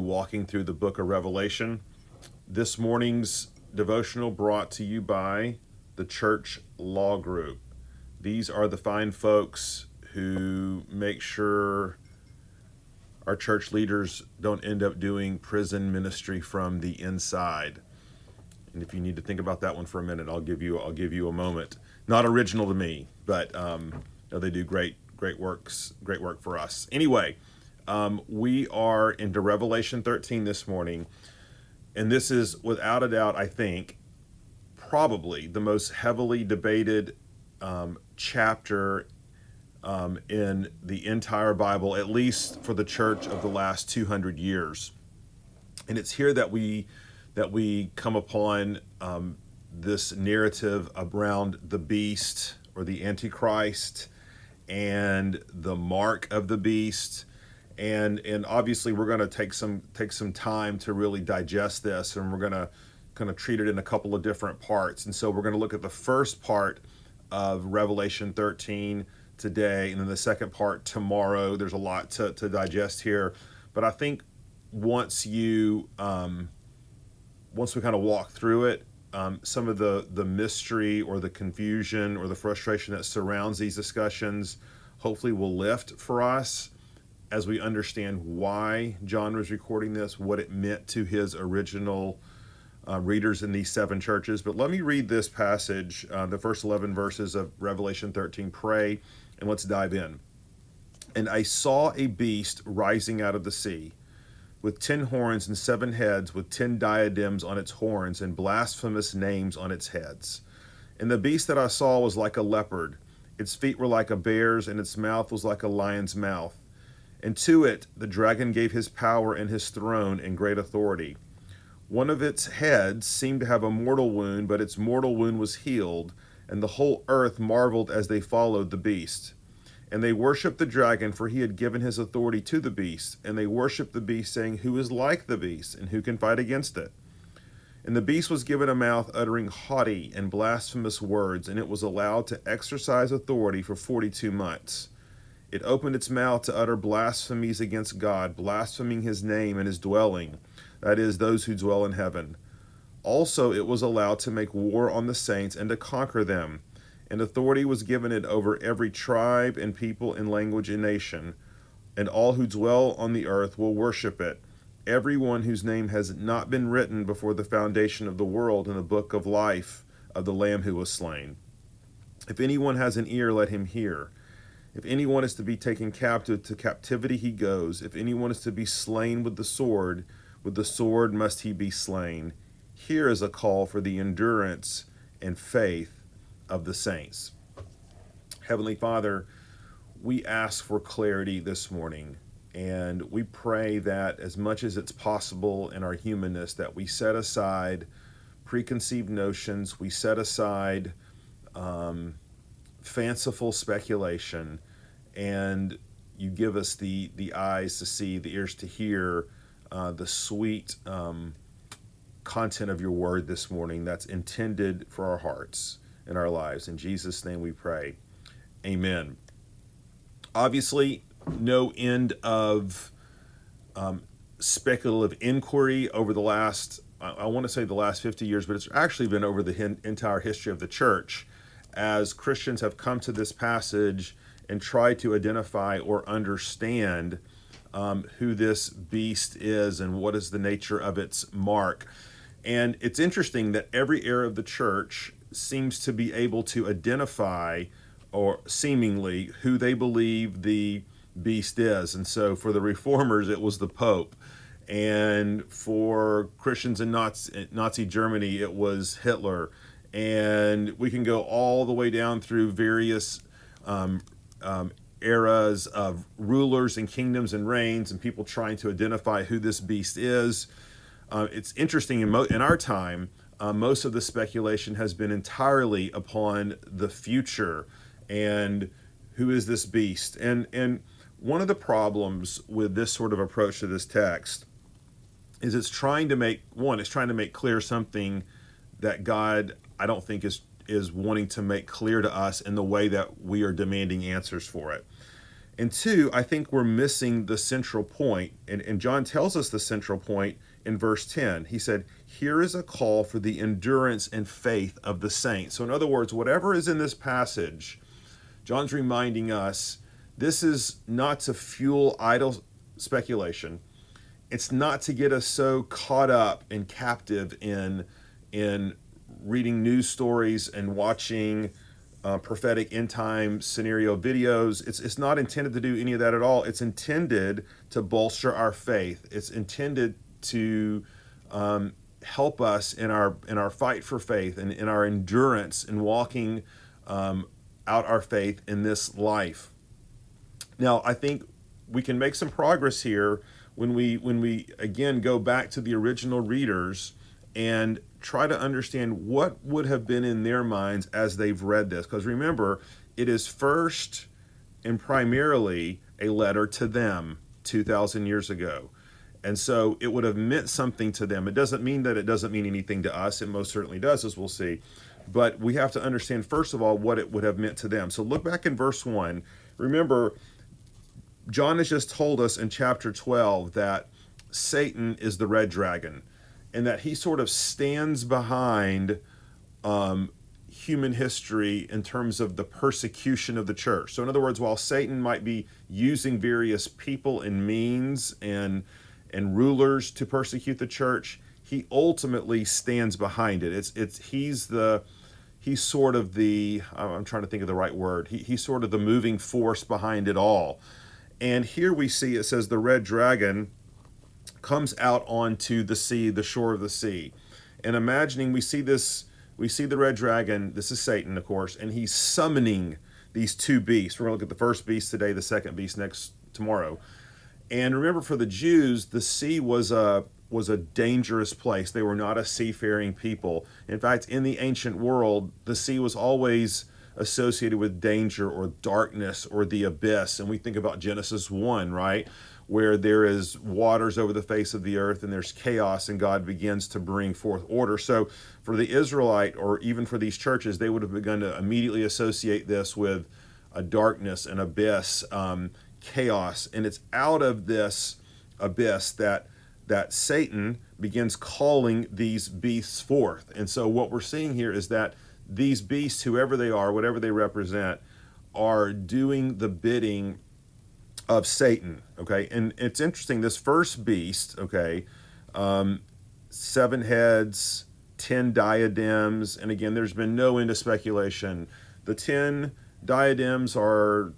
walking through the book of Revelation. This morning's devotional brought to you by the Church Law Group. These are the fine folks who make sure our church leaders don't end up doing prison ministry from the inside. And if you need to think about that one for a minute, I'll give you I'll give you a moment. Not original to me, but um, they do great great works great work for us. Anyway, um, we are into Revelation 13 this morning, and this is without a doubt, I think, probably the most heavily debated um, chapter um, in the entire Bible, at least for the church of the last 200 years. And it's here that we that we come upon um, this narrative around the beast or the antichrist and the mark of the beast and and obviously we're going to take some take some time to really digest this and we're going to kind of treat it in a couple of different parts. And so we're going to look at the first part of revelation 13 today and then the second part tomorrow. There's a lot to, to digest here. But i think once you um, once we kind of walk through it um, some of the the mystery or the confusion or the frustration that surrounds these discussions hopefully will lift for us as we understand why John was recording this, what it meant to his original uh, readers in these seven churches. But let me read this passage, uh, the first 11 verses of Revelation 13. Pray, and let's dive in. And I saw a beast rising out of the sea, with ten horns and seven heads, with ten diadems on its horns, and blasphemous names on its heads. And the beast that I saw was like a leopard. Its feet were like a bear's, and its mouth was like a lion's mouth and to it the dragon gave his power and his throne and great authority. One of its heads seemed to have a mortal wound, but its mortal wound was healed, and the whole earth marveled as they followed the beast. And they worshipped the dragon, for he had given his authority to the beast. And they worshipped the beast, saying, Who is like the beast, and who can fight against it? And the beast was given a mouth uttering haughty and blasphemous words, and it was allowed to exercise authority for forty two months. It opened its mouth to utter blasphemies against God, blaspheming his name and his dwelling, that is, those who dwell in heaven. Also, it was allowed to make war on the saints and to conquer them, and authority was given it over every tribe and people and language and nation, and all who dwell on the earth will worship it, every one whose name has not been written before the foundation of the world in the book of life of the Lamb who was slain. If anyone has an ear, let him hear. If anyone is to be taken captive, to captivity he goes. If anyone is to be slain with the sword, with the sword must he be slain. Here is a call for the endurance and faith of the saints. Heavenly Father, we ask for clarity this morning, and we pray that as much as it's possible in our humanness, that we set aside preconceived notions, we set aside um, fanciful speculation, and you give us the the eyes to see, the ears to hear, uh, the sweet um, content of your word this morning that's intended for our hearts and our lives. In Jesus' name we pray. Amen. Obviously, no end of um, speculative inquiry over the last, I, want to say the last 50 years, but it's actually been over the entire history of the church as Christians have come to this passage and try to identify or understand um, who this beast is and what is the nature of its mark. And it's interesting that every era of the church seems to be able to identify or seemingly who they believe the beast is. And so for the reformers, it was the Pope. And for Christians in Nazi, Nazi Germany, it was Hitler and we can go all the way down through various um, um, eras of rulers and kingdoms and reigns and people trying to identify who this beast is. Uh, it's interesting in, mo- in our time, uh, most of the speculation has been entirely upon the future and who is this beast. And, and one of the problems with this sort of approach to this text is it's trying to make, one, it's trying to make clear something that God I don't think is is wanting to make clear to us in the way that we are demanding answers for it. And two, I think we're missing the central point. And, and John tells us the central point in verse 10. He said, Here is a call for the endurance and faith of the saints. So, in other words, whatever is in this passage, John's reminding us this is not to fuel idle speculation. It's not to get us so caught up and captive in in reading news stories and watching uh, prophetic end time scenario videos. It's, it's not intended to do any of that at all. It's intended to bolster our faith. It's intended to um, help us in our in our fight for faith and in our endurance in walking um, out our faith in this life. Now, I think we can make some progress here when we when we again go back to the original readers and try to understand what would have been in their minds as they've read this. Because remember it is first and primarily a letter to them 2000 years ago. And so it would have meant something to them. It doesn't mean that it doesn't mean anything to us. It most certainly does as we'll see. But we have to understand first of all what it would have meant to them. So look back in verse 1 remember John has just told us in chapter 12 that Satan is the red dragon and that he sort of stands behind um, human history in terms of the persecution of the church. So, in other words, while Satan might be using various people and means and and rulers to persecute the church, he ultimately stands behind it. It's it's he's the he's sort of the I'm trying to think of the right word. He, he's sort of the moving force behind it all. And here we see it says the red dragon comes out onto the sea, the shore of the sea. And imagining we see this, we see the red dragon, this is Satan, of course, and he's summoning these two beasts. We're going to look at the first beast today, the second beast next tomorrow. And remember, for the Jews, the sea was a was a dangerous place. They were not a seafaring people. In fact, in the ancient world, the sea was always associated with danger or darkness or the abyss. And we think about Genesis 1, right? Where there is waters over the face of the earth and there's chaos and God begins to bring forth order. So for the Israelite or even for these churches, they would have begun to immediately associate this with a darkness, an abyss, um, chaos. And it's out of this abyss that that Satan begins calling these beasts forth. And so what we're seeing here is that these beasts, whoever they are, whatever they represent, are doing the bidding of Satan. Okay, and it's interesting. This first beast, okay, um, seven heads, ten diadems, and again, there's been no end of speculation. The ten diadems are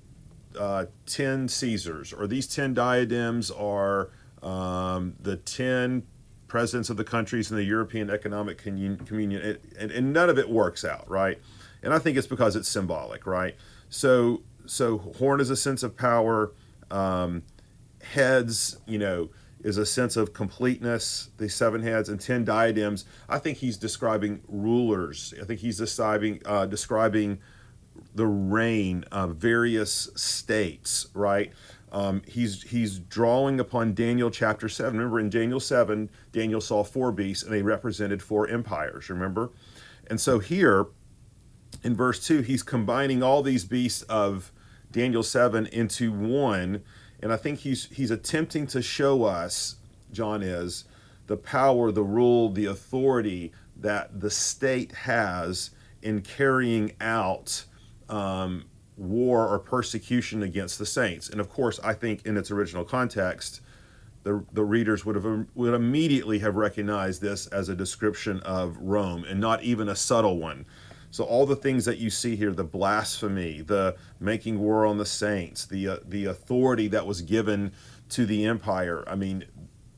uh, ten Caesars, or these ten diadems are um, the ten presidents of the countries in the European Economic Communion, and, and none of it works out, right? And I think it's because it's symbolic, right? So, so horn is a sense of power. Um, heads, you know, is a sense of completeness. The seven heads and ten diadems. I think he's describing rulers. I think he's describing uh, describing the reign of various states, right? Um, he's he's drawing upon Daniel chapter seven. Remember, in Daniel seven, Daniel saw four beasts, and they represented four empires. Remember, and so here, in verse two, he's combining all these beasts of Daniel seven into one, and I think he's he's attempting to show us, John is, the power, the rule, the authority that the state has in carrying out. Um, war or persecution against the saints. And of course, I think in its original context, the, the readers would have would immediately have recognized this as a description of Rome and not even a subtle one. So all the things that you see here, the blasphemy, the making war on the saints, the uh, the authority that was given to the empire. I mean,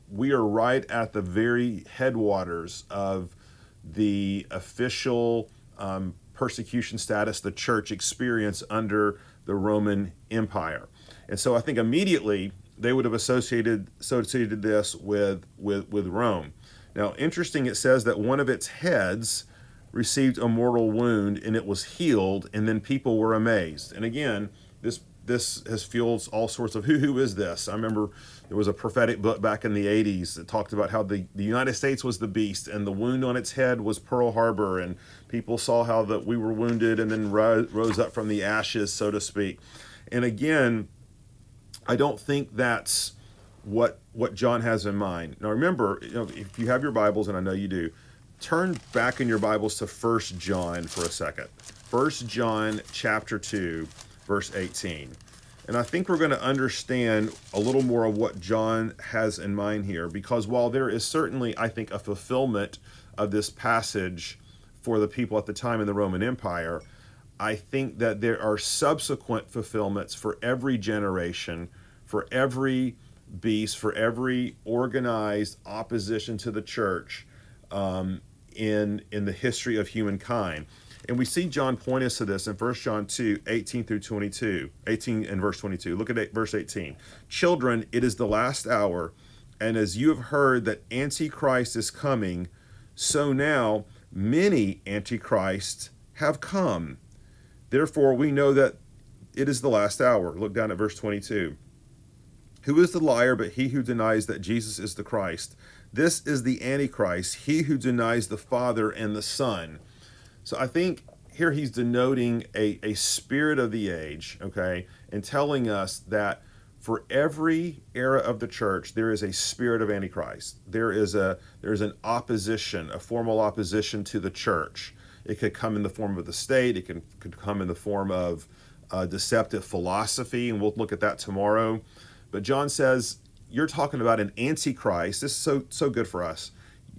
we are right at the very headwaters of the official um, persecution status the church experienced under the Roman Empire. And so I think immediately they would have associated associated this with with with Rome. Now, interesting it says that one of its heads received a mortal wound and it was healed and then people were amazed. And again, this this has fueled all sorts of who who is this? I remember there was a prophetic book back in the 80s that talked about how the, the United States was the beast and the wound on its head was Pearl Harbor and people saw how that we were wounded and then ro- rose up from the ashes so to speak. And again, I don't think that's what what John has in mind. Now remember, you know, if you have your Bibles, and I know you do, turn back in your Bibles to First John for a second. First John chapter 2, verse 18. And I think we're going to understand a little more of what John has in mind here, because while there is certainly, I think, a fulfillment of this passage for the people at the time in the Roman Empire, I think that there are subsequent fulfillments for every generation, for every beast, for every organized opposition to the church um, in in the history of humankind. And we see John point us to this in 1 John 2, 18 through 22, 18 and verse 22. Look at eight, verse 18. Children, it is the last hour, and as you have heard that Antichrist is coming, so now many Antichrists have come. Therefore, we know that it is the last hour. Look down at verse 22. Who is the liar but he who denies that Jesus is the Christ? This is the Antichrist, he who denies the Father and the Son. So I think here he's denoting a, a spirit of the age, okay, and telling us that for every era of the church there is a spirit of antichrist. There is a there is an opposition a formal opposition to the church. It could come in the form of the state it can could come in the form of uh, deceptive philosophy and we'll look at that tomorrow. But john says you're talking about an antichrist. This is so so good for us.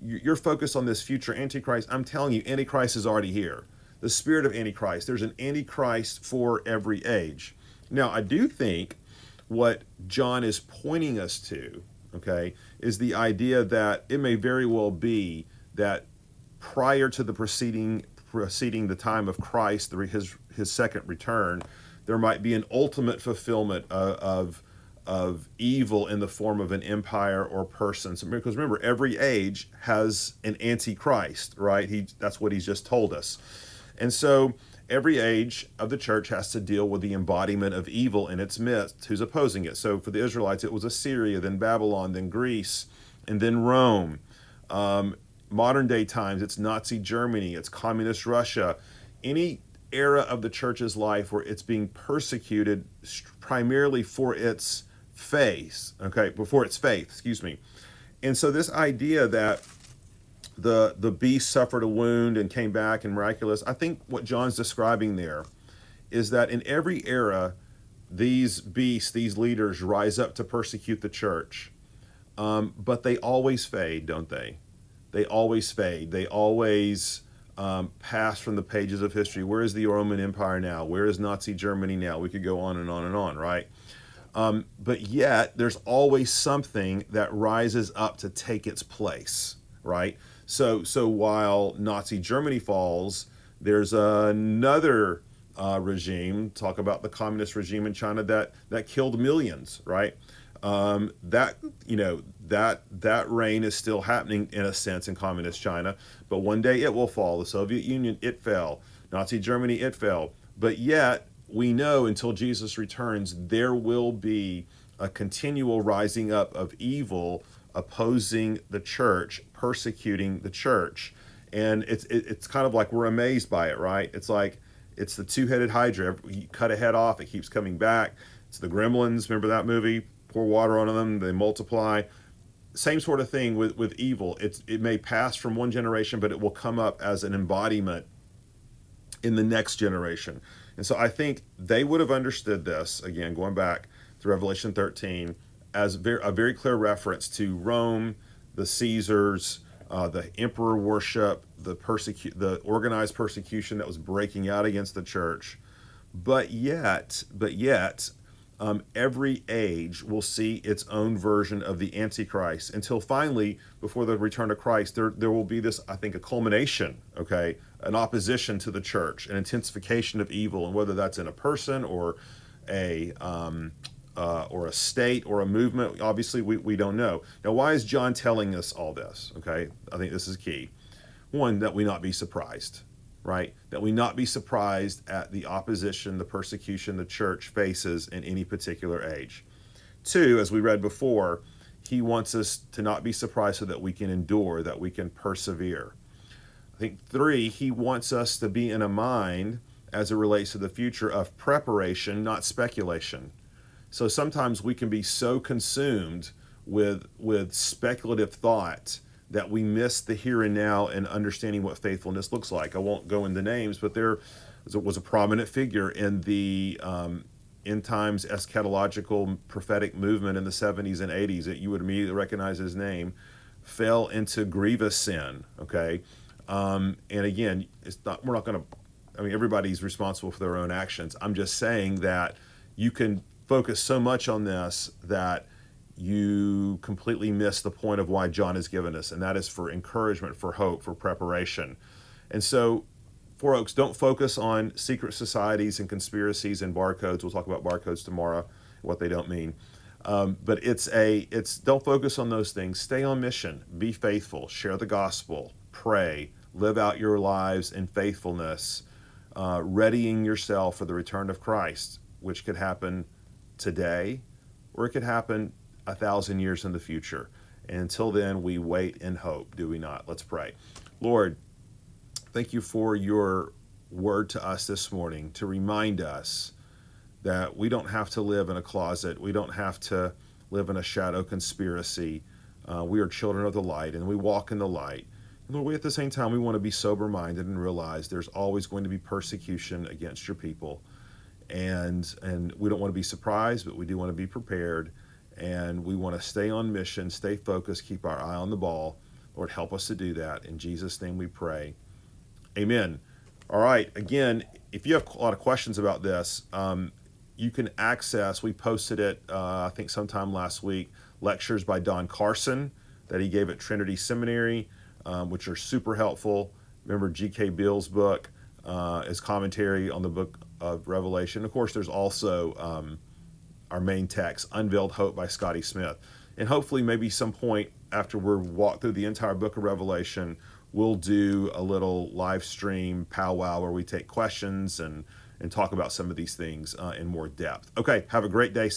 You're focused on this future antichrist. I'm telling you antichrist is already here. The spirit of antichrist. There's an antichrist for every age. Now i do think what John is pointing us to, okay, is the idea that it may very well be that prior to the preceding preceding the time of Christ, his his second return, there might be an ultimate fulfillment of, of of evil in the form of an empire or person. So, because remember, every age has an antichrist, right? He that's what he's just told us, and so every age of the church has to deal with the embodiment of evil in its midst who's opposing it. So for the Israelites, it was Assyria, then Babylon, then Greece, and then Rome. Um, modern day times, it's Nazi Germany, it's communist Russia. Any era of the church's life where it's being persecuted primarily for its faith, okay, before its faith, excuse me. And so this idea that the the beast suffered a wound and came back and miraculous. I think what John's describing there is that in every era, these beasts, these leaders, rise up to persecute the church, um, but they always fade, don't they? They always fade. They always um, pass from the pages of history. Where is the Roman Empire now? Where is Nazi Germany now? We could go on and on and on, right? Um, but yet, there's always something that rises up to take its place, right? So so while Nazi Germany falls, there's another uh, regime. Talk about the communist regime in China that that killed millions, right? Um, that you know that that reign is still happening in a sense in communist China, but one day it will fall. The Soviet Union it fell, Nazi Germany it fell, but yet we know until Jesus returns there will be a continual rising up of evil opposing the church, persecuting the church. And it's it, it's kind of like we're amazed by it, right? It's like it's the two-headed hydra. You cut a head off, it keeps coming back. It's the gremlins. Remember that movie? Pour water on them, they multiply. Same sort of thing with with evil. It's it may pass from one generation, but it will come up as an embodiment in the next generation. And so I think they would have understood this again, going back to Revelation 13 as a very clear reference to Rome, the Caesars, uh, the emperor worship, the persecu- the organized persecution that was breaking out against the church. But yet, but yet, um, every age will see its own version of the Antichrist until finally, before the return of Christ, there, there will be this, I think, a culmination, okay, an opposition to the church, an intensification of evil, and whether that's in a person or a, um, uh, or a state or a movement. Obviously, we, we don't know. Now, why is John telling us all this? Okay, I think this is key. One, that we not be surprised, right? That we not be surprised at the opposition, the persecution the church faces in any particular age. Two, as we read before, he wants us to not be surprised so that we can endure, that we can persevere. I think three, he wants us to be in a mind as it relates to the future of preparation, not speculation So sometimes we can be so consumed with with speculative thought that we miss the here and now and understanding what faithfulness looks like. I won't go into names, but there was a prominent figure in the um, end times eschatological prophetic movement in the 70s and 80s that you would immediately recognize his name, fell into grievous sin. Okay, um, and again, it's not. We're not going to. I mean, everybody's responsible for their own actions. I'm just saying that you can focus so much on this that you completely miss the point of why John has given us, and that is for encouragement, for hope, for preparation. And so, Four Oaks, don't focus on secret societies and conspiracies and barcodes. We'll talk about barcodes tomorrow, what they don't mean. Um, but it's a it's don't focus on those things. Stay on mission. Be faithful. Share the gospel. Pray. Live out your lives in faithfulness, uh, readying yourself for the return of Christ, which could happen today, or it could happen a thousand years in the future. And until then, we wait in hope, do we not? Let's pray. Lord, thank you for your word to us this morning to remind us that we don't have to live in a closet, we don't have to live in a shadow conspiracy. Uh, we are children of the light and we walk in the light. And Lord, we at the same time, we want to be sober minded and realize there's always going to be persecution against your people. And, and we don't want to be surprised, but we do want to be prepared and we want to stay on mission, stay focused, keep our eye on the ball. Lord, help us to do that. In Jesus' name we pray. Amen. All right. Again, if you have a lot of questions about this, um, you can access, we posted it, uh, I think, sometime last week, lectures by Don Carson that he gave at Trinity Seminary, um, which are super helpful. Remember G.K. Beale's book, uh, his commentary on the book of Revelation. Of course, there's also. Um, our main text, Unveiled Hope by Scotty Smith. And hopefully, maybe some point after we're walked through the entire book of Revelation, we'll do a little live stream powwow where we take questions and, and talk about some of these things uh, in more depth. Okay, have a great day. See